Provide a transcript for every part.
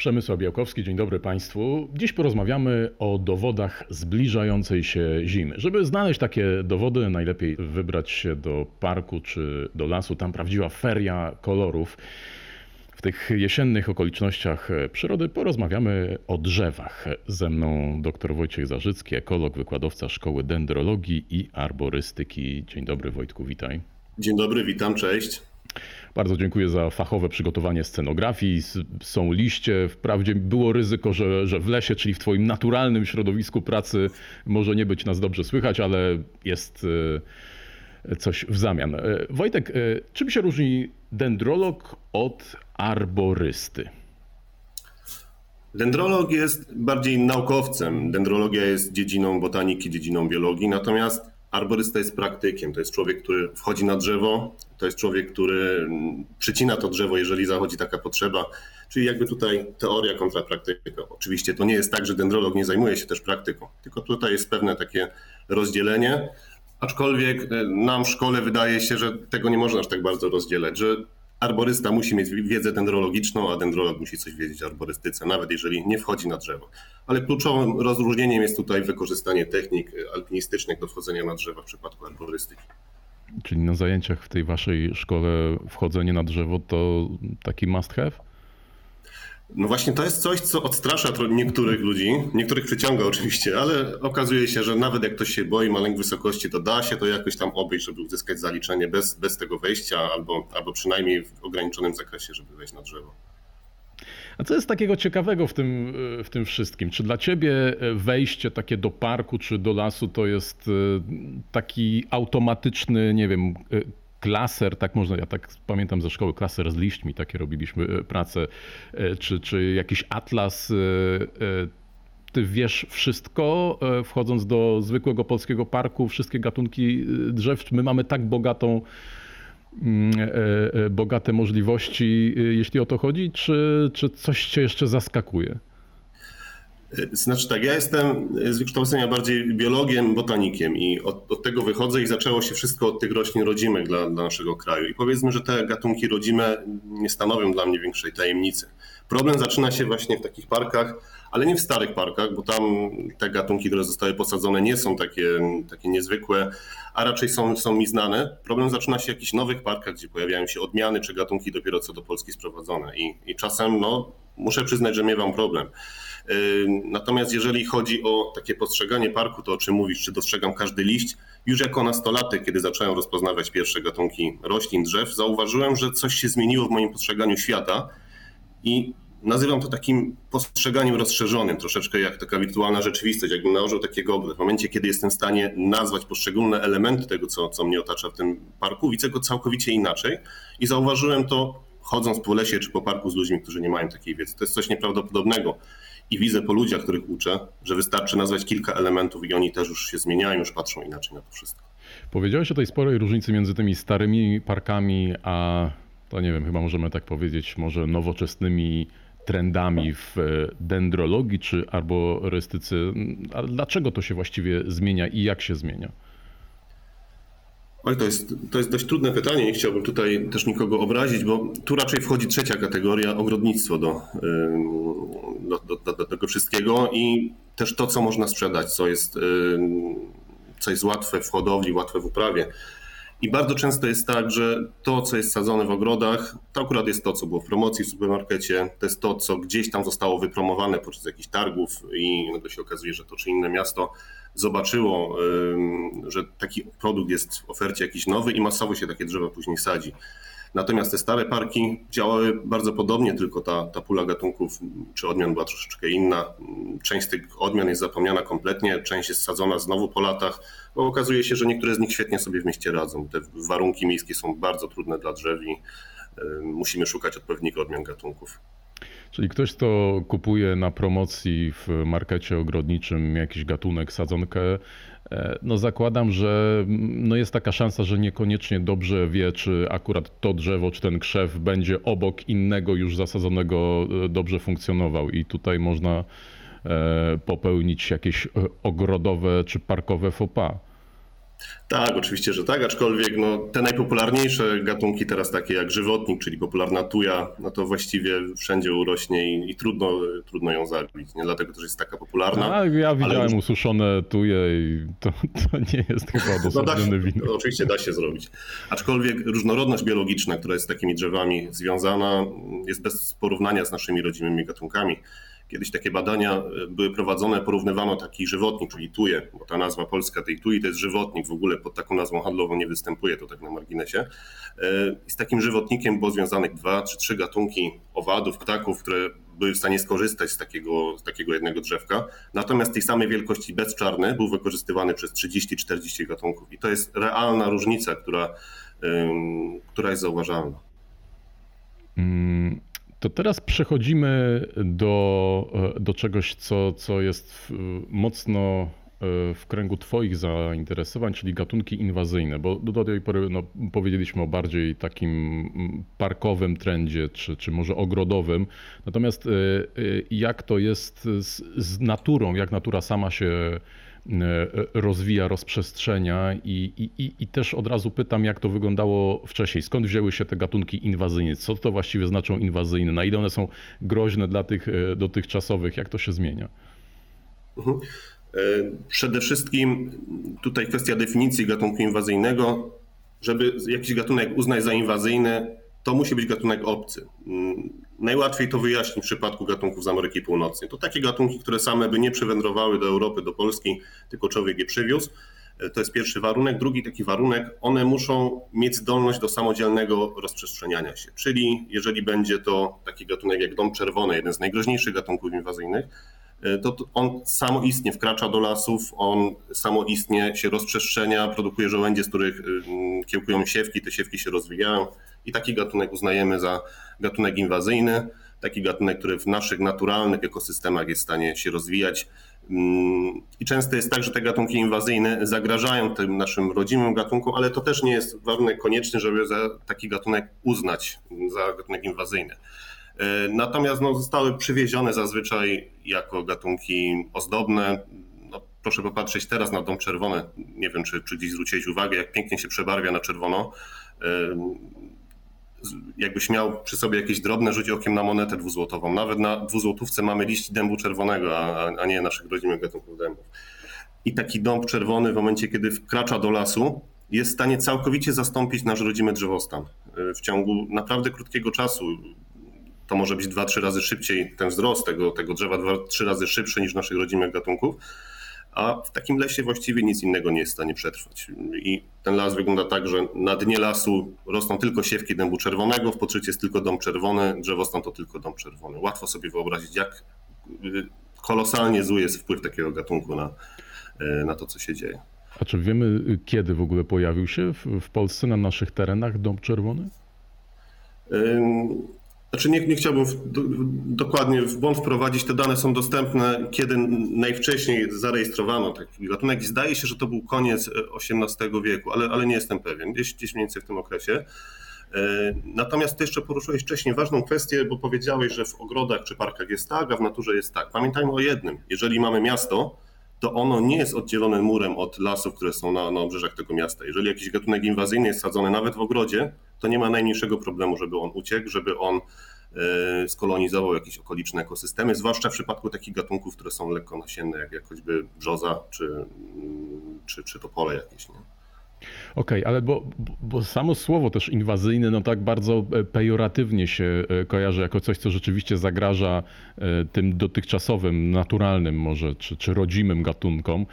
Przemysław Białkowski, dzień dobry Państwu. Dziś porozmawiamy o dowodach zbliżającej się zimy. Żeby znaleźć takie dowody, najlepiej wybrać się do parku czy do lasu. Tam prawdziwa feria kolorów. W tych jesiennych okolicznościach przyrody porozmawiamy o drzewach. Ze mną dr Wojciech Zarzycki, ekolog, wykładowca Szkoły Dendrologii i Arborystyki. Dzień dobry Wojtku, witaj. Dzień dobry, witam, cześć. Bardzo dziękuję za fachowe przygotowanie scenografii. Są liście. Wprawdzie było ryzyko, że, że w lesie, czyli w Twoim naturalnym środowisku pracy, może nie być nas dobrze słychać, ale jest e, coś w zamian. E, Wojtek, e, czym się różni dendrolog od arborysty? Dendrolog jest bardziej naukowcem. Dendrologia jest dziedziną botaniki, dziedziną biologii, natomiast arborysta jest praktykiem. To jest człowiek, który wchodzi na drzewo, to jest człowiek, który przycina to drzewo, jeżeli zachodzi taka potrzeba. Czyli jakby tutaj teoria kontra praktyka. Oczywiście to nie jest tak, że dendrolog nie zajmuje się też praktyką, tylko tutaj jest pewne takie rozdzielenie. Aczkolwiek e, nam w szkole wydaje się, że tego nie można aż tak bardzo rozdzielać, że arborysta musi mieć wiedzę dendrologiczną, a dendrolog musi coś wiedzieć o arborystyce, nawet jeżeli nie wchodzi na drzewo. Ale kluczowym rozróżnieniem jest tutaj wykorzystanie technik alpinistycznych do wchodzenia na drzewa w przypadku arborystyki. Czyli na zajęciach w tej waszej szkole wchodzenie na drzewo to taki must have? No właśnie to jest coś, co odstrasza niektórych ludzi, niektórych przyciąga oczywiście, ale okazuje się, że nawet jak ktoś się boi, ma lęk wysokości, to da się to jakoś tam obejść, żeby uzyskać zaliczenie bez, bez tego wejścia albo, albo przynajmniej w ograniczonym zakresie, żeby wejść na drzewo. A co jest takiego ciekawego w tym, w tym wszystkim? Czy dla ciebie wejście takie do parku czy do lasu to jest e, taki automatyczny, nie wiem, e, klaser, tak można, ja tak pamiętam ze szkoły, klaser z liśćmi, takie robiliśmy e, prace, czy, czy jakiś atlas. Ty wiesz wszystko, wchodząc do zwykłego polskiego parku, wszystkie gatunki drzew. My mamy tak bogatą Mm, e, e, bogate możliwości, e, jeśli o to chodzi, czy, czy coś cię jeszcze zaskakuje? Znaczy tak, ja jestem z wykształcenia bardziej biologiem, botanikiem i od, od, tego wychodzę i zaczęło się wszystko od tych roślin rodzimych dla, dla naszego kraju. I powiedzmy, że te gatunki rodzime nie stanowią dla mnie większej tajemnicy. Problem zaczyna się właśnie w takich parkach, ale nie w starych parkach, bo tam te gatunki, które zostały posadzone, nie są takie, takie niezwykłe, a raczej są, są mi znane. Problem zaczyna się w jakichś nowych parkach, gdzie pojawiają się odmiany czy gatunki dopiero co do Polski sprowadzone. I, i czasem, no, muszę przyznać, że miewam problem. Natomiast jeżeli chodzi o takie postrzeganie parku, to o czym mówisz, czy dostrzegam każdy liść, już jako nastolatek, kiedy zacząłem rozpoznawać pierwsze gatunki roślin, drzew, zauważyłem, że coś się zmieniło w moim postrzeganiu świata i nazywam to takim postrzeganiem rozszerzonym, troszeczkę jak taka wirtualna rzeczywistość, jakbym nałożył takiego w momencie, kiedy jestem w stanie nazwać poszczególne elementy tego, co, co mnie otacza w tym parku, widzę go całkowicie inaczej i zauważyłem to chodząc po lesie czy po parku z ludźmi, którzy nie mają takiej wiedzy. To jest coś nieprawdopodobnego. I widzę po ludziach, których uczę, że wystarczy nazwać kilka elementów i oni też już się zmieniają, już patrzą inaczej na to wszystko. Powiedziałeś o tej sporej różnicy między tymi starymi parkami, a to nie wiem, chyba możemy tak powiedzieć, może nowoczesnymi trendami w e, dendrologii czy arborystycy. A dlaczego to się właściwie zmienia i jak się zmienia? Oj, to jest, to jest dość trudne pytanie. Nie chciałbym tutaj też nikogo obrazić, bo tu raczej wchodzi trzecia kategoria ogrodnictwo do, do, do, do tego wszystkiego i też to, co można sprzedać, co jest, co jest łatwe w hodowli, łatwe w uprawie. I bardzo często jest tak, że to, co jest sadzone w ogrodach, to akurat jest to, co było w promocji w supermarkecie, to jest to, co gdzieś tam zostało wypromowane podczas jakichś targów i nagle się okazuje, że to czy inne miasto zobaczyło, że taki produkt jest w ofercie jakiś nowy i masowo się takie drzewa później sadzi. Natomiast te stare parki działały bardzo podobnie, tylko ta, ta pula gatunków czy odmian była troszeczkę inna. Część z tych odmian jest zapomniana kompletnie, część jest sadzona znowu po latach, bo okazuje się, że niektóre z nich świetnie sobie w mieście radzą. Te warunki miejskie są bardzo trudne dla drzew i musimy szukać odpowiednich odmian gatunków. Czyli ktoś, kto kupuje na promocji w markecie ogrodniczym jakiś gatunek, sadzonkę, e, no zakładam, że no jest taka szansa, że niekoniecznie dobrze wie, czy akurat to drzewo, czy ten krzew będzie obok innego już zasadzonego e, dobrze funkcjonował i tutaj można e, popełnić jakieś ogrodowe czy parkowe faux pas. Tak, oczywiście, że tak, aczkolwiek no, te najpopularniejsze gatunki teraz takie jak żywotnik, czyli popularna tuja, no to właściwie wszędzie urośnie i, i trudno, trudno ją zabić, nie dlatego też jest taka popularna. Tak, ja widziałem już- ususzone tuje i to, to nie jest chyba No odosobniony win. no, oczywiście da się zrobić. Aczkolwiek różnorodność biologiczna, która jest z takimi drzewami związana, jest bez porównania z naszymi rodzimymi gatunkami. Kiedyś takie badania e, były prowadzone, porównywano taki żywotnik, czyli tuje, bo ta nazwa polska tej tuji to jest żywotnik, w ogóle pod taką nazwą handlową nie występuje, to tak na marginesie. E, z takim żywotnikiem było związanych dwa czy trzy gatunki owadów, ptaków, które były w stanie skorzystać z takiego, z takiego jednego drzewka. Natomiast tej samej wielkości bezczarny był wykorzystywany przez 30-40 gatunków. I to jest realna różnica, która, która jest zauważalna. Mm, To teraz przechodzimy do, e, do czegoś, co, co jest w, mocno e, w kręgu Twoich zainteresowań, czyli gatunki inwazyjne, bo do tej pory no, powiedzieliśmy o bardziej takim mm, parkowym trendzie, czy, czy może ogrodowym. Natomiast e, jak to jest z, z naturą, jak natura sama się rozwija, rozprzestrzenia i, i, i- też od razu pytam, jak to wyglądało wcześniej. Skąd wzięły się te gatunki inwazyjne? Co to właściwie znaczą inwazyjne? Na ile one są groźne dla tych e, dotychczasowych? Jak to się zmienia? Mhm. E, Przede wszystkim tutaj kwestia definicji gatunku inwazyjnego. Żeby jakiś gatunek uznać za inwazyjny, to musi być gatunek obcy. Mm, Najłatwiej to wyjaśnić w przypadku gatunków z Ameryki Północnej. To takie gatunki, które same by nie przywędrowały do Europy, do Polski, tylko człowiek je przywiózł. E, To jest pierwszy warunek. Drugi taki warunek, one muszą mieć zdolność do samodzielnego rozprzestrzeniania się. Czyli jeżeli będzie to taki gatunek jak dom czerwony, jeden z najgroźniejszych gatunków inwazyjnych, to to on samoistnie wkracza do lasów, on samoistnie się rozprzestrzenia, produkuje żołędzie, z których ym, kiełkują siewki, te siewki się rozwijają i taki gatunek uznajemy za gatunek inwazyjny, taki gatunek, który w naszych naturalnych ekosystemach jest w stanie się rozwijać. Ym, I często jest tak, że te gatunki inwazyjne zagrażają tym naszym rodzimym gatunkom, ale to też nie jest warunek konieczny, żeby za taki gatunek uznać za gatunek inwazyjny. E, Natomiast no, zostały przywiezione zazwyczaj jako gatunki ozdobne. No, proszę popatrzeć teraz na dom czerwony. Nie wiem, czy, czy gdzieś zwróciłeś uwagę, jak pięknie się przebarwia na czerwono. Jakbyś miał przy sobie jakieś drobne, rzuć okiem na monetę dwuzłotową. Nawet na dwuzłotówce mamy liść dębu czerwonego, a, a- nie naszych rodzimych gatunków dębów. I taki dąb czerwony w momencie, kiedy wkracza do lasu, jest w stanie całkowicie zastąpić nasz rodzimy drzewostan. E, W ciągu naprawdę krótkiego czasu to może być dwa, trzy razy szybciej ten wzrost tego, tego drzewa, dwa, trzy razy szybszy niż naszych rodzimych gatunków. A w takim lesie właściwie nic innego nie jest w stanie przetrwać. I ten las wygląda tak, że na dnie lasu rosną tylko siewki dębu czerwonego, w podszczycie jest tylko dom czerwony, drzewostan to tylko dom czerwony. Łatwo sobie wyobrazić, jak y, kolosalnie zły jest wpływ takiego gatunku na, y, na to, co się dzieje. A czy wiemy, y, kiedy w ogóle pojawił się w, w Polsce na naszych terenach dom czerwony? Ym, Znaczy nie, nie chciałbym w, do, dokładnie w błąd wprowadzić, te dane są dostępne, kiedy najwcześniej zarejestrowano taki gatunek i zdaje się, że to był koniec e, XVIII wieku, ale, ale nie jestem pewien, gdzieś, gdzieś mniej więcej w tym okresie. E, Natomiast ty jeszcze poruszyłeś wcześniej ważną kwestię, bo powiedziałeś, że w ogrodach czy parkach jest tak, a w naturze jest tak. Pamiętajmy o jednym, jeżeli mamy miasto, to ono nie jest oddzielone murem od lasów, które są na, na obrzeżach tego miasta. Jeżeli jakiś gatunek inwazyjny jest sadzony nawet w ogrodzie, to nie ma najmniejszego problemu, żeby on uciekł, żeby on e, skolonizował jakieś okoliczne ekosystemy, zwłaszcza w przypadku takich gatunków, które są lekko nasienne, jak, jak choćby brzoza czy, czy, czy topole jakieś. Nie? Okej, ale bo, bo- samo słowo też inwazyjny, no tak bardzo e, pejoratywnie się e, kojarzy jako coś, co rzeczywiście zagraża e, tym dotychczasowym, naturalnym może, czy, czy rodzimym gatunkom.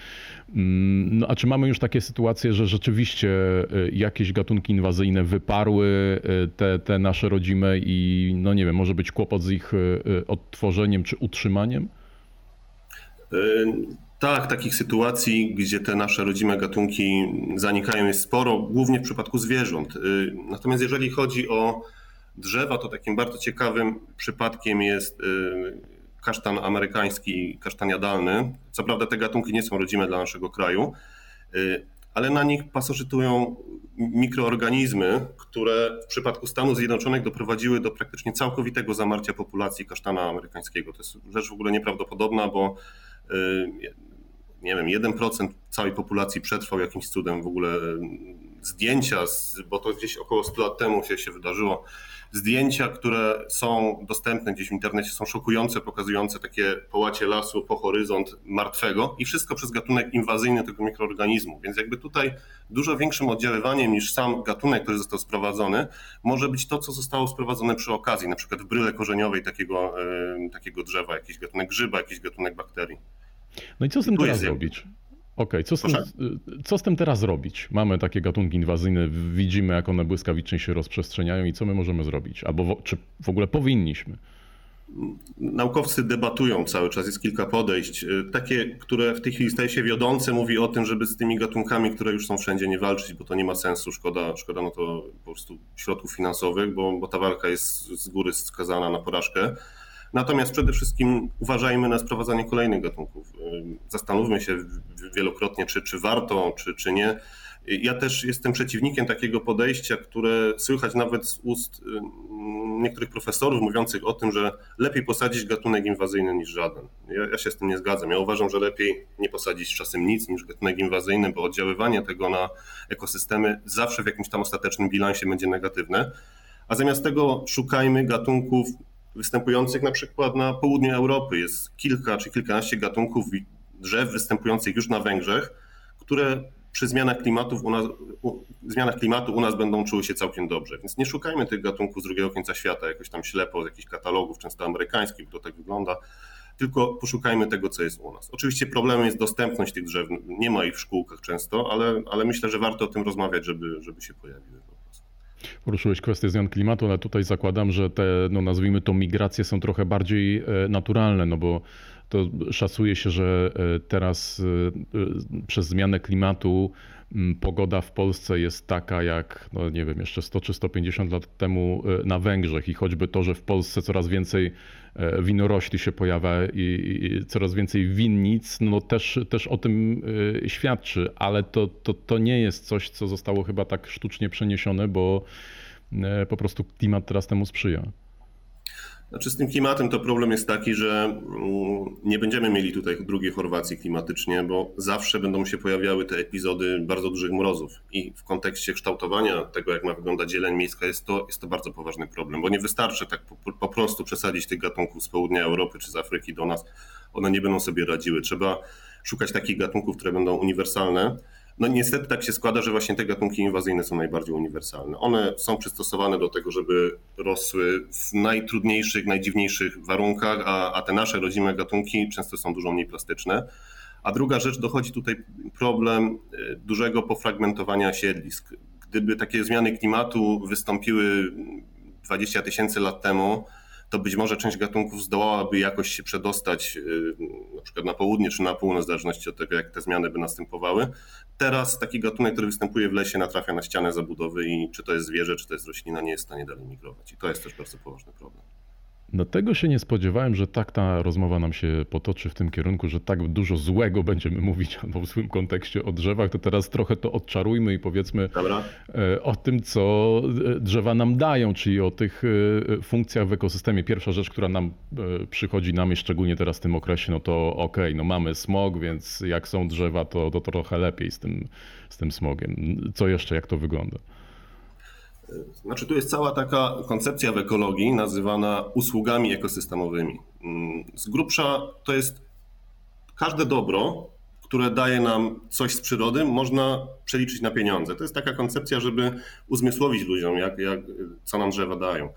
Mm, No a czy mamy już takie sytuacje, że rzeczywiście jakieś gatunki inwazyjne wyparły te, te nasze rodzime i no nie wiem, może być kłopot z ich odtworzeniem czy utrzymaniem? Tak, takich sytuacji, gdzie te nasze rodzime gatunki zanikają jest sporo, głównie w przypadku zwierząt. E, Natomiast jeżeli chodzi o drzewa, to takim bardzo ciekawym przypadkiem jest e, kasztan amerykański, kasztan jadalny. Co prawda te gatunki nie są rodzime dla naszego kraju, e, ale na nich pasożytują mikroorganizmy, które w przypadku Stanów Zjednoczonych doprowadziły do praktycznie całkowitego zamarcia populacji kasztana amerykańskiego. To jest rzecz w ogóle nieprawdopodobna, bo y, nie wiem, 1% całej populacji przetrwał jakimś cudem w ogóle zdjęcia, bo to gdzieś około 100 lat temu się, się wydarzyło, zdjęcia, które są dostępne gdzieś w internecie, są szokujące, pokazujące takie połacie lasu po horyzont martwego i wszystko przez gatunek inwazyjny tego mikroorganizmu. Więc jakby tutaj dużo większym oddziaływaniem niż sam gatunek, który został sprowadzony, może być to, co zostało sprowadzone przy okazji, na przykład w bryle korzeniowej takiego, takiego drzewa, jakiś gatunek grzyba, jakiś gatunek bakterii. No i co z tym teraz zrobić? Okej, okay, co, z tym, co z tym teraz robić? Mamy takie gatunki inwazyjne, widzimy jak one błyskawicznie się rozprzestrzeniają i co my możemy zrobić? Albo czy w ogóle powinniśmy? Naukowcy debatują cały czas, jest kilka podejść. Takie, które w tej chwili staje się wiodące, mówi o tym, żeby z tymi gatunkami, które już są wszędzie, nie walczyć, bo to nie ma sensu, szkoda, szkoda no to po prostu środków finansowych, bo, bo ta walka jest z góry skazana na porażkę. Natomiast przede wszystkim uważajmy na sprowadzanie kolejnych gatunków. Zastanówmy się wielokrotnie, czy, czy warto, czy, czy nie. Ja też jestem przeciwnikiem takiego podejścia, które słychać nawet z ust niektórych profesorów mówiących o tym, że lepiej posadzić gatunek inwazyjny niż żaden. Ja, ja, się z tym nie zgadzam. Ja uważam, że lepiej nie posadzić czasem nic niż gatunek inwazyjny, bo oddziaływanie tego na ekosystemy zawsze w jakimś tam ostatecznym bilansie będzie negatywne. A zamiast tego szukajmy gatunków występujących na przykład na południu Europy. Jest kilka czy kilkanaście gatunków drzew występujących już na Węgrzech, które przy zmianach, klimatów u nas, u, zmianach klimatu u nas będą czuły się całkiem dobrze. Więc nie szukajmy tych gatunków z drugiego końca świata, jakoś tam ślepo, z jakichś katalogów, często amerykańskich, bo to tak wygląda, tylko poszukajmy tego, co jest u nas. Oczywiście problemem jest dostępność tych drzew. Nie ma ich w szkółkach często, ale, ale myślę, że warto o tym rozmawiać, żeby, żeby się pojawiły. Poruszyłeś kwestię zmian klimatu, ale tutaj zakładam, że te, no nazwijmy to, migracje są trochę bardziej e, naturalne, no bo to szacuje się, że e, teraz e, przez zmianę klimatu pogoda w Polsce jest taka jak, no nie wiem, jeszcze 100 czy 150 lat temu na Węgrzech i choćby to, że w Polsce coraz więcej winorośli się pojawia i, coraz więcej winnic, no też, też o tym świadczy, ale to, to, to nie jest coś, co zostało chyba tak sztucznie przeniesione, bo E, po prostu klimat teraz temu sprzyja. Znaczy z tym klimatem to problem jest taki, że mm, nie będziemy mieli tutaj drugiej Chorwacji klimatycznie, bo zawsze będą się pojawiały te epizody bardzo dużych mrozów. I w kontekście kształtowania tego, jak ma wyglądać zieleń miejska, jest to, jest to bardzo poważny problem, bo nie wystarczy tak po, po prostu przesadzić tych gatunków z południa Europy czy z Afryki do nas. One nie będą sobie radziły. Trzeba szukać takich gatunków, które będą uniwersalne no niestety tak się składa, że właśnie te gatunki inwazyjne są najbardziej uniwersalne. One są przystosowane do tego, żeby rosły w najtrudniejszych, najdziwniejszych warunkach, a, a te nasze rodzime gatunki często są dużo mniej plastyczne. A druga rzecz, dochodzi tutaj problem e, dużego pofragmentowania siedlisk. Gdyby takie zmiany klimatu wystąpiły 20 tysięcy lat temu, to być może część gatunków zdołałaby jakoś się przedostać y, na przykład na południe czy na północ, w zależności od tego, jak te zmiany by następowały. Teraz taki gatunek, który występuje w lesie, natrafia na ścianę zabudowy i czy to jest zwierzę, czy to jest roślina, nie jest w stanie dalej migrować. I to jest też bardzo poważny problem. No tego się nie spodziewałem, że tak ta rozmowa nam się potoczy w tym kierunku, że tak dużo złego będziemy mówić albo w złym kontekście o drzewach, to teraz trochę to odczarujmy i powiedzmy Dobra. E, o tym, co e, drzewa nam dają, czyli o tych e, funkcjach w ekosystemie. Pierwsza rzecz, która nam przychodzi na myśl, szczególnie teraz w tym okresie, no to okej, okay, no mamy smog, więc jak są drzewa, to, to trochę lepiej z tym, z tym smogiem. Co jeszcze, jak to wygląda? Znaczy, tu jest cała taka koncepcja w ekologii nazywana usługami ekosystemowymi. Mm, z grubsza to jest każde dobro, które daje nam coś z przyrody, można przeliczyć na pieniądze. To jest taka koncepcja, żeby uzmysłowić ludziom, jak, jak, co nam drzewa dają.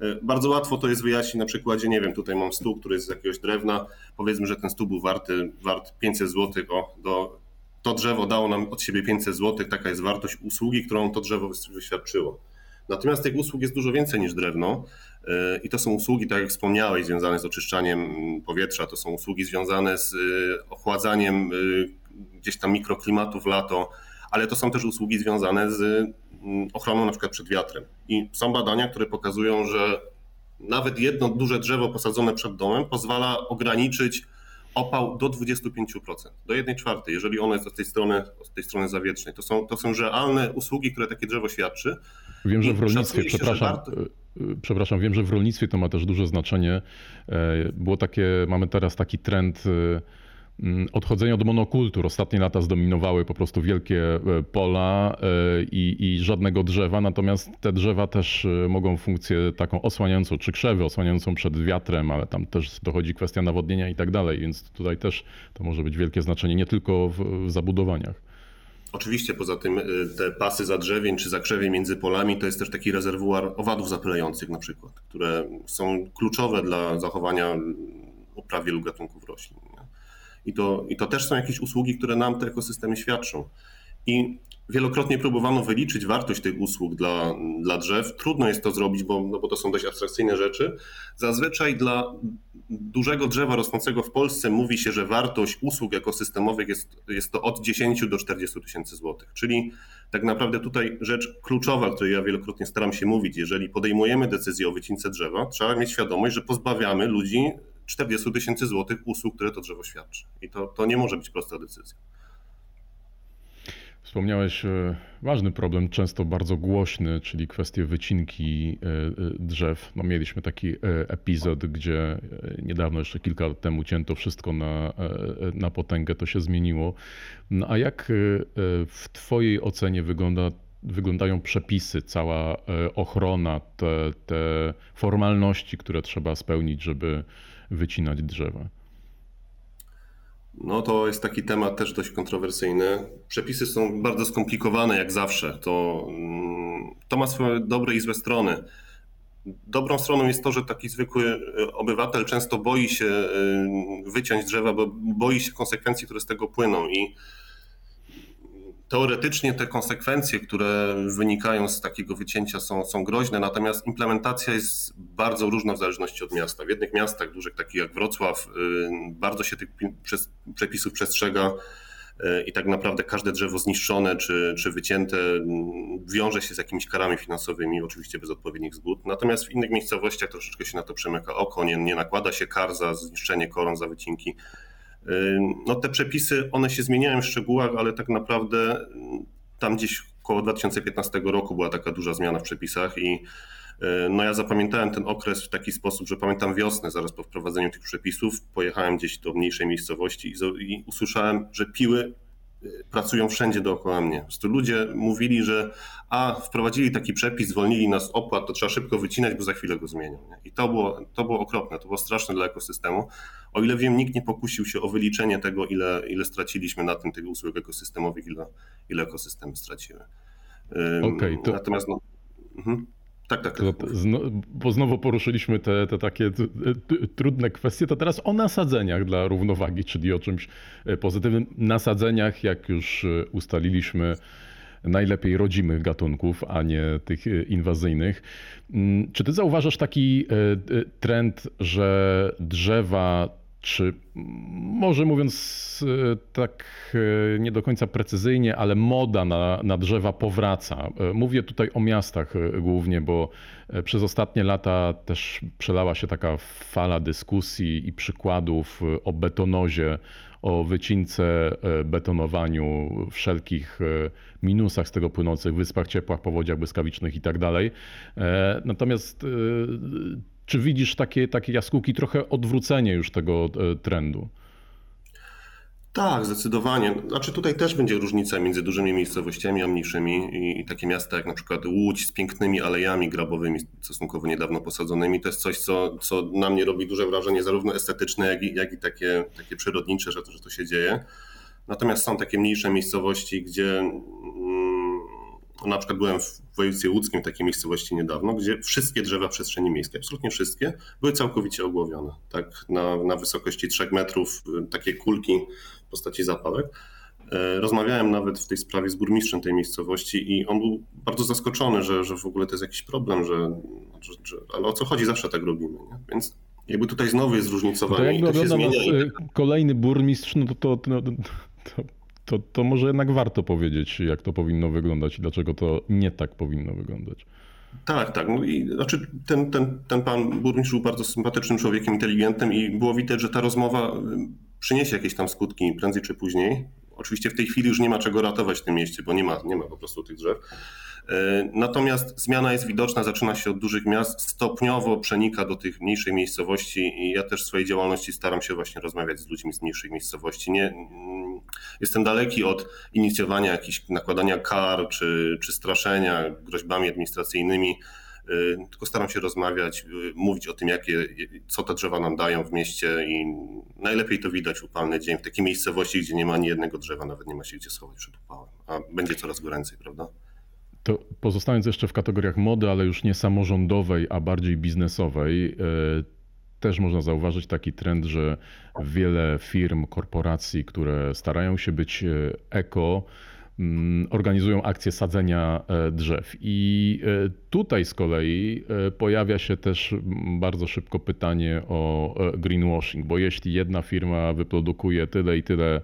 E, bardzo łatwo to jest wyjaśnić na przykładzie, nie wiem, tutaj mam stół, który jest z jakiegoś drewna. Powiedzmy, że ten stół był warty, wart 500 zł. O, do, to drzewo dało nam od siebie 500 zł, taka jest wartość usługi, którą to drzewo wyświadczyło. Natomiast tych usług jest dużo więcej niż drewno e, i to są usługi, tak jak wspomniałeś, związane z oczyszczaniem powietrza, to są usługi związane z e, ochładzaniem e, gdzieś tam mikroklimatu w lato, ale to są też usługi związane z ochroną na przykład przed wiatrem. I są badania, które pokazują, że nawet jedno duże drzewo posadzone przed domem pozwala ograniczyć opał do 25%, do 1 czwartej, jeżeli ono jest od tej strony, od tej strony zawietrznej. To są, to są realne usługi, które takie drzewo świadczy. Wiem, że w rolnictwie, przepraszam, warto... E, przepraszam, wiem, że w rolnictwie to ma też duże znaczenie. E, było takie, mamy teraz taki trend mm, odchodzenie od monokultur. Ostatnie lata zdominowały po prostu wielkie e, pola e, i, i żadnego drzewa, natomiast te drzewa też e, mogą funkcję taką osłaniającą, czy krzewy osłaniającą przed wiatrem, ale tam też dochodzi kwestia nawodnienia i tak dalej, więc tutaj też to może być wielkie znaczenie, nie tylko w, w zabudowaniach. Oczywiście poza tym te pasy zadrzewień czy zakrzewie między polami to jest też taki rezerwuar owadów zapylających na przykład, które są kluczowe dla zachowania upraw wielu gatunków roślin. I to, I to też są jakieś usługi, które nam te ekosystemy świadczą. I wielokrotnie próbowano wyliczyć wartość tych usług dla, dla drzew. Trudno jest to zrobić, bo, no bo to są dość abstrakcyjne rzeczy. Zazwyczaj dla dużego drzewa rosnącego w Polsce mówi się, że wartość usług ekosystemowych jest, jest to od 10 do 40 tysięcy złotych. Czyli tak naprawdę tutaj rzecz kluczowa, której ja wielokrotnie staram się mówić, jeżeli podejmujemy decyzję o wycince drzewa, trzeba mieć świadomość, że pozbawiamy ludzi 40 tysięcy złotych usług, które to drzewo świadczy. I to, to nie może być prosta decyzja. Wspomniałeś e, ważny problem, często bardzo głośny, czyli kwestię wycinki e, e, drzew. No, mieliśmy taki epizod, gdzie niedawno, jeszcze kilka lat temu, cięto wszystko na, na potęgę, to się zmieniło. No, a jak w Twojej ocenie wygląda wyglądają przepisy, cała ochrona, te, te formalności, które trzeba spełnić, żeby wycinać drzewa? No to jest taki temat też dość kontrowersyjny. Przepisy są bardzo skomplikowane, jak zawsze. To, mm, to ma swoje dobre i złe strony. Dobrą stroną jest to, że taki zwykły obywatel często boi się y, wyciąć drzewa, bo boi się konsekwencji, które z tego płyną. I teoretycznie te konsekwencje, które wynikają z takiego wycięcia są, są groźne, natomiast implementacja jest bardzo różna w zależności od miasta. W jednych miastach, dużych takich jak Wrocław, y, bardzo się tych przepisów przestrzega y, i tak naprawdę każde drzewo zniszczone czy, czy wycięte mm, wiąże się z jakimiś karami finansowymi, oczywiście bez odpowiednich zgód. Natomiast w innych miejscowościach troszeczkę się na to przemyka oko, nie, nie nakłada się kar za zniszczenie koron, za wycinki. No te przepisy, one się zmieniają w szczegółach, ale tak naprawdę tam gdzieś około 2015 roku była taka duża zmiana w przepisach i no ja zapamiętałem ten okres w taki sposób, że pamiętam wiosnę zaraz po wprowadzeniu tych przepisów, pojechałem gdzieś do mniejszej miejscowości i, usłyszałem, że piły pracują wszędzie dookoła mnie. Po prostu ludzie mówili, że a wprowadzili taki przepis, zwolnili nas opłat, to trzeba szybko wycinać, bo za chwilę go zmienią. Nie? I to było, to było okropne, to było straszne dla ekosystemu. O ile wiem, nikt nie pokusił się o wyliczenie tego, ile, ile straciliśmy na tym tych usług ekosystemowych, ile, ile ekosystemy straciły. Okay, to... Natomiast no, mhm. Tak, tak. tak. Bo znowu poruszyliśmy te, te takie trudne kwestie, to teraz o nasadzeniach dla równowagi, czyli o czymś e, pozytywnym. Nasadzeniach, jak już e, ustaliliśmy, najlepiej rodzimych gatunków, a nie tych e, inwazyjnych. Mm, czy ty zauważasz taki trend, że drzewa czy może mówiąc e, tak e, nie do końca precyzyjnie, ale moda na, na drzewa powraca. E, mówię tutaj o miastach głównie, bo przez ostatnie lata też przelała się taka fala dyskusji i przykładów o betonozie, o wycince, betonowaniu, wszelkich minusach z tego płynących, wyspach ciepłach, powodziach błyskawicznych i tak dalej. Natomiast czy widzisz takie, takie jaskółki, trochę odwrócenie już tego e, trendu? Tak, zdecydowanie. Znaczy tutaj też będzie różnica między dużymi miejscowościami a mniejszymi i, takie miasta jak na przykład Łódź z pięknymi alejami grabowymi stosunkowo niedawno posadzonymi. To jest coś, co, co na mnie robi duże wrażenie, zarówno estetyczne, jak i, jak i takie, takie przyrodnicze, że to, że to się dzieje. Natomiast są takie mniejsze miejscowości, gdzie na przykład byłem w województwie łódzkim, takiej miejscowości niedawno, gdzie wszystkie drzewa przestrzeni miejskiej, absolutnie wszystkie, były całkowicie ogłowione. Tak, na, na wysokości 3 metrów, y, takie kulki w postaci zapałek. E, rozmawiałem nawet w tej sprawie z burmistrzem tej miejscowości i on był bardzo zaskoczony, że, że w ogóle to jest jakiś problem, że, że, że ale o co chodzi, zawsze tak robimy. Nie? Więc jakby tutaj znowu jest zróżnicowanie. To jakby to się zmienia. Y, kolejny burmistrz, no to, to, to, to to, to może jednak warto powiedzieć, jak to powinno wyglądać i dlaczego to nie tak powinno wyglądać. Tak, tak. No i znaczy ten, ten, ten pan burmistrz był bardzo sympatycznym człowiekiem, inteligentnym i było widać, że ta rozmowa przyniesie jakieś tam skutki prędzej czy później. Oczywiście w tej chwili już nie ma czego ratować w tym mieście, bo nie ma, nie ma po prostu tych drzew. E, natomiast zmiana jest widoczna, zaczyna się od dużych miast, stopniowo przenika do tych mniejszych miejscowości i ja też w swojej działalności staram się właśnie rozmawiać z ludźmi z mniejszych miejscowości. Nie, jestem daleki od inicjowania jakichś nakładania kar czy, czy straszenia groźbami administracyjnymi e, tylko staram się rozmawiać, e, mówić o tym, jakie, co te drzewa nam dają w mieście i najlepiej to widać upalny dzień w takiej miejscowości, gdzie nie ma ani jednego drzewa, nawet nie ma się gdzie schować przed upałem, a będzie coraz goręcej, prawda? To pozostając jeszcze w kategoriach mody, ale już nie samorządowej, a bardziej biznesowej, e, też można zauważyć taki trend, że wiele firm, korporacji, które starają się być e, eko, mm, organizują akcje sadzenia e, drzew. I tutaj z kolei pojawia się też bardzo szybko pytanie o greenwashing, bo jeśli jedna firma wyprodukuje tyle i tyle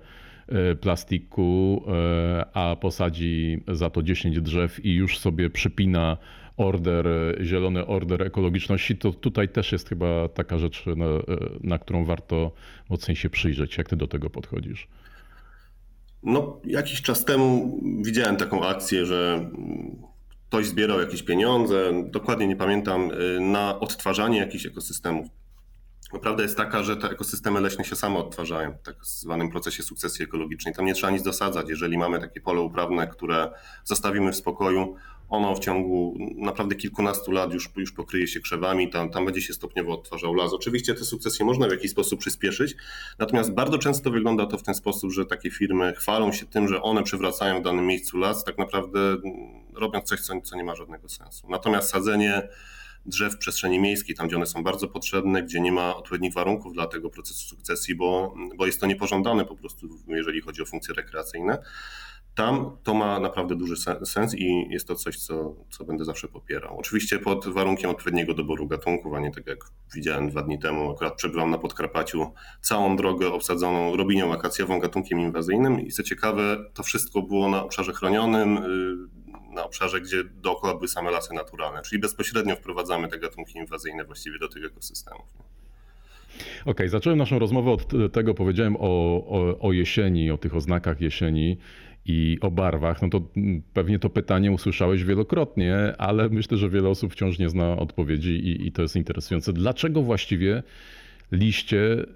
E, plastiku, e, a posadzi za to 10 drzew i już sobie przypina order, zielony order ekologiczności, to tutaj też jest chyba taka rzecz, na, e, na którą warto mocniej się przyjrzeć. Jak ty do tego podchodzisz? No, jakiś czas temu widziałem taką akcję, że ktoś zbierał jakieś pieniądze, dokładnie nie pamiętam, na odtwarzanie jakichś ekosystemów. Prawda jest taka, że te ekosystemy leśne się same odtwarzają w tak zwanym procesie sukcesji ekologicznej. Tam nie trzeba nic dosadzać. Jeżeli mamy takie pole uprawne, które zostawimy w spokoju, ono w ciągu naprawdę kilkunastu lat już, już pokryje się krzewami, tam, tam będzie się stopniowo odtwarzał las. Oczywiście te sukcesje można w jakiś sposób przyspieszyć, natomiast bardzo często wygląda to w ten sposób, że takie firmy chwalą się tym, że one przywracają w danym miejscu las, tak naprawdę robiąc coś, co, co nie ma żadnego sensu. Natomiast sadzenie drzew w przestrzeni miejskiej, tam gdzie one są bardzo potrzebne, gdzie nie ma odpowiednich warunków dla tego procesu sukcesji, bo, bo jest to niepożądane po prostu, jeżeli chodzi o funkcje rekreacyjne. Tam to ma naprawdę duży sens i jest to coś, co, co będę zawsze popierał. Oczywiście pod warunkiem odpowiedniego doboru gatunków, a nie tak jak widziałem dwa dni temu, akurat przebywam na Podkarpaciu, całą drogę obsadzoną robinią akacjową, gatunkiem inwazyjnym i co ciekawe, to wszystko było na obszarze chronionym, y, na obszarze, gdzie dookoła były same lasy naturalne, czyli bezpośrednio wprowadzamy te gatunki inwazyjne właściwie do tych ekosystemów. Okej, okay, zacząłem naszą rozmowę od tego, powiedziałem o, o, o, jesieni, o tych oznakach jesieni i o barwach. No to pewnie to pytanie usłyszałeś wielokrotnie, ale myślę, że wiele osób wciąż nie zna odpowiedzi i, i to jest interesujące. Dlaczego właściwie liście,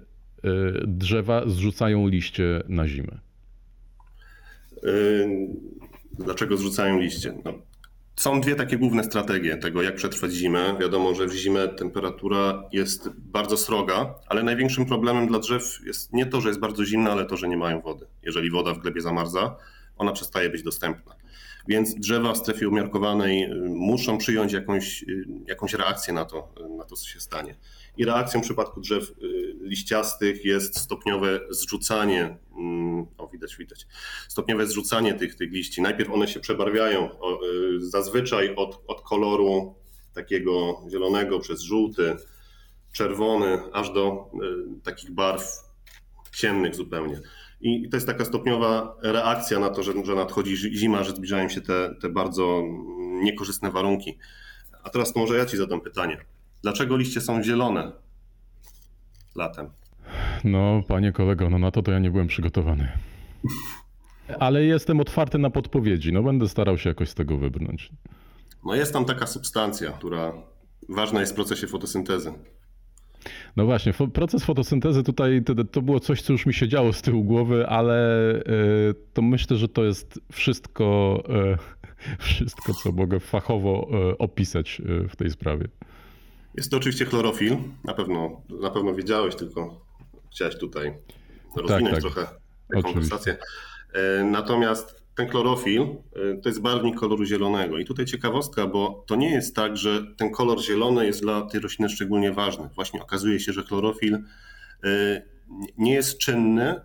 e, drzewa zrzucają liście na zimę? Dlaczego zrzucają liście? No, są dwie takie główne strategie tego, jak przetrwać zimę. Wiadomo, że w zimę temperatura jest bardzo sroga, ale największym problemem dla drzew jest nie to, że jest bardzo zimna, ale to, że nie mają wody. Jeżeli woda w glebie zamarza, ona przestaje być dostępna. Więc drzewa w strefie umiarkowanej y, muszą przyjąć jakąś, y, jakąś reakcję na to, na to, co się stanie. I reakcją w przypadku drzew y, liściastych jest stopniowe zrzucanie, mm, o widać, widać, stopniowe zrzucanie tych, tych liści. Najpierw one się przebarwiają zazwyczaj od, od koloru takiego zielonego przez żółty, czerwony, aż do takich barw ciemnych zupełnie. I to jest taka stopniowa reakcja na to, że, że nadchodzi zima, że zbliżają się te, te bardzo niekorzystne warunki. A teraz to może ja Ci zadam pytanie. Dlaczego liście są zielone latem? No, panie kolego, no na to to ja nie byłem przygotowany. Ale jestem otwarty na podpowiedzi. No, będę starał się jakoś z tego wybrnąć. No, jest tam taka substancja, która ważna jest w procesie fotosyntezy. No właśnie, proces fotosyntezy tutaj to, to, było coś, co już mi się działo z tyłu głowy, ale e, to myślę, że to jest wszystko, e, wszystko, co mogę fachowo e, opisać w tej sprawie. Jest to oczywiście chlorofil, na pewno, na pewno wiedziałeś, tylko chciałeś tutaj rozwinąć tak, tak. trochę konwersację. Natomiast ten chlorofil y, to jest barwnik koloru zielonego. I tutaj ciekawostka, bo to nie jest tak, że ten kolor zielony jest dla tej rośliny szczególnie ważny. Właśnie okazuje się, że chlorofil y, nie jest czynny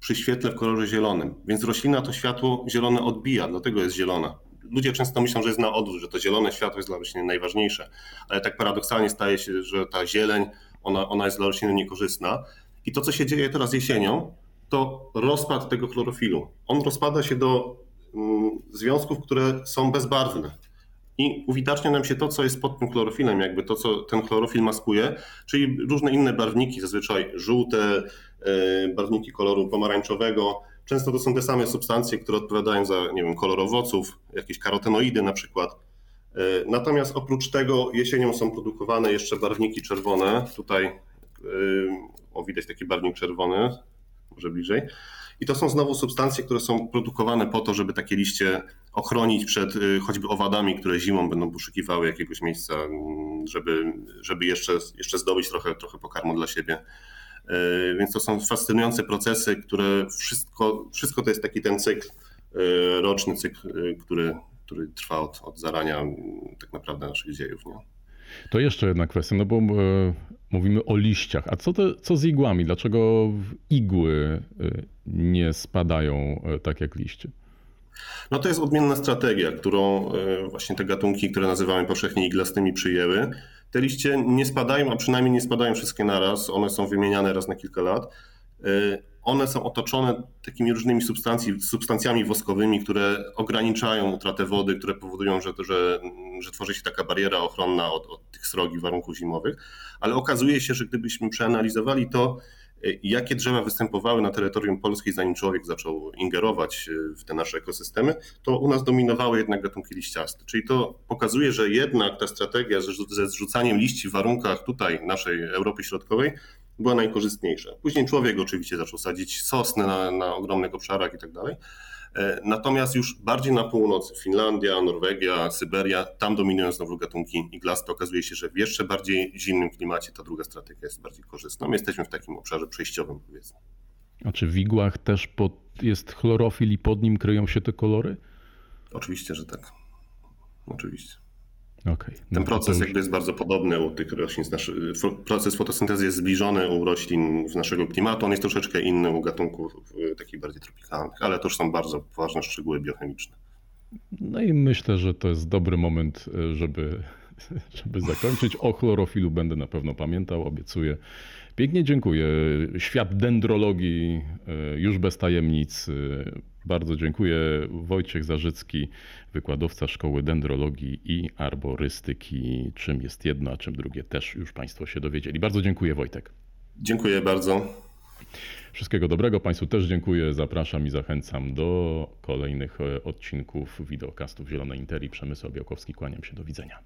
przy świetle w kolorze zielonym, więc roślina to światło zielone odbija, dlatego jest zielona. Ludzie często myślą, że jest na odwrót, że to zielone światło jest dla rośliny najważniejsze, ale tak paradoksalnie staje się, że ta zieleń, ona, ona jest dla rośliny niekorzystna. I to, co się dzieje teraz jesienią, to rozpad tego chlorofilu. On rozpada się do mm, związków, które są bezbarwne. I uwidacznia nam się to, co jest pod tym chlorofilem, jakby to, co ten chlorofil maskuje, czyli różne inne barwniki, zazwyczaj żółte, e, barwniki koloru pomarańczowego, Często to są te same substancje, które odpowiadają za, nie wiem, kolor owoców, jakieś karotenoidy na przykład. E, Natomiast oprócz tego jesienią są produkowane jeszcze barwniki czerwone. Tutaj e, o, widać taki barwnik czerwony, może bliżej. I to są znowu substancje, które są produkowane po to, żeby takie liście ochronić przed y, choćby owadami, które zimą będą poszukiwały jakiegoś miejsca, mm, żeby, żeby jeszcze, jeszcze zdobyć trochę, trochę pokarmu dla siebie. Y, Więc to są fascynujące procesy, które wszystko, wszystko to jest taki ten cykl, y, roczny cykl, który, który trwa od, od zarania mm, tak naprawdę naszych dziejów. Nie? To jeszcze jedna kwestia, no bo e, mówimy o liściach. A co, co z igłami? Dlaczego igły e, nie spadają e, tak jak liście? No to jest odmienna strategia, którą e, właśnie te gatunki, które nazywamy powszechnie iglastymi, przyjęły. Te liście nie spadają, a przynajmniej nie spadają wszystkie naraz. One są wymieniane raz na kilka lat. E, One są otoczone takimi różnymi substancjami woskowymi, które ograniczają utratę wody, które powodują, że, że, że tworzy się taka bariera ochronna od, od tych srogich warunków zimowych. Ale okazuje się, że gdybyśmy przeanalizowali to, y, jakie drzewa występowały na terytorium Polski, zanim człowiek zaczął ingerować y, w te nasze ekosystemy, to u nas dominowały jednak gatunki liściaste. Czyli to pokazuje, że jednak ta strategia ze zrzucaniem liści w warunkach tutaj naszej Europy Środkowej była najkorzystniejsza. Później człowiek oczywiście zaczął sadzić sosny na, na ogromnych obszarach i tak dalej. E, Natomiast już bardziej na północ, Finlandia, Norwegia, Syberia, tam dominują znowu gatunki iglaste. Okazuje się, że w jeszcze bardziej zimnym klimacie ta druga strategia jest bardziej korzystna. My jesteśmy w takim obszarze przejściowym, powiedzmy. A czy w igłach też pod, jest chlorofil i pod nim kryją się te kolory? Oczywiście, że tak. Oczywiście. Okej. No Ten proces już- jakby jest bardzo podobny u tych roślin. z naszy- Proces fotosyntezy jest zbliżony u roślin z naszego klimatu. On jest troszeczkę inny u gatunków y, takich bardziej tropikalnych, ale to już są bardzo poważne szczegóły biochemiczne. No i myślę, że to jest dobry moment, e, żeby, żeby zakończyć. O chlorofilu będę na pewno pamiętał, obiecuję. Pięknie dziękuję. Świat dendrologii e, już bez tajemnic. Bardzo dziękuję. Wojciech Zarzycki, wykładowca Szkoły Dendrologii i Arborystyki. Czym jest jedno, a czym drugie też już Państwo się dowiedzieli. Bardzo dziękuję Wojtek. Dziękuję bardzo. Wszystkiego dobrego. Państwu też dziękuję. Zapraszam i zachęcam do kolejnych e, odcinków wideokastów Zielonej Interii. Przemysł Białkowski, kłaniam się. Do widzenia.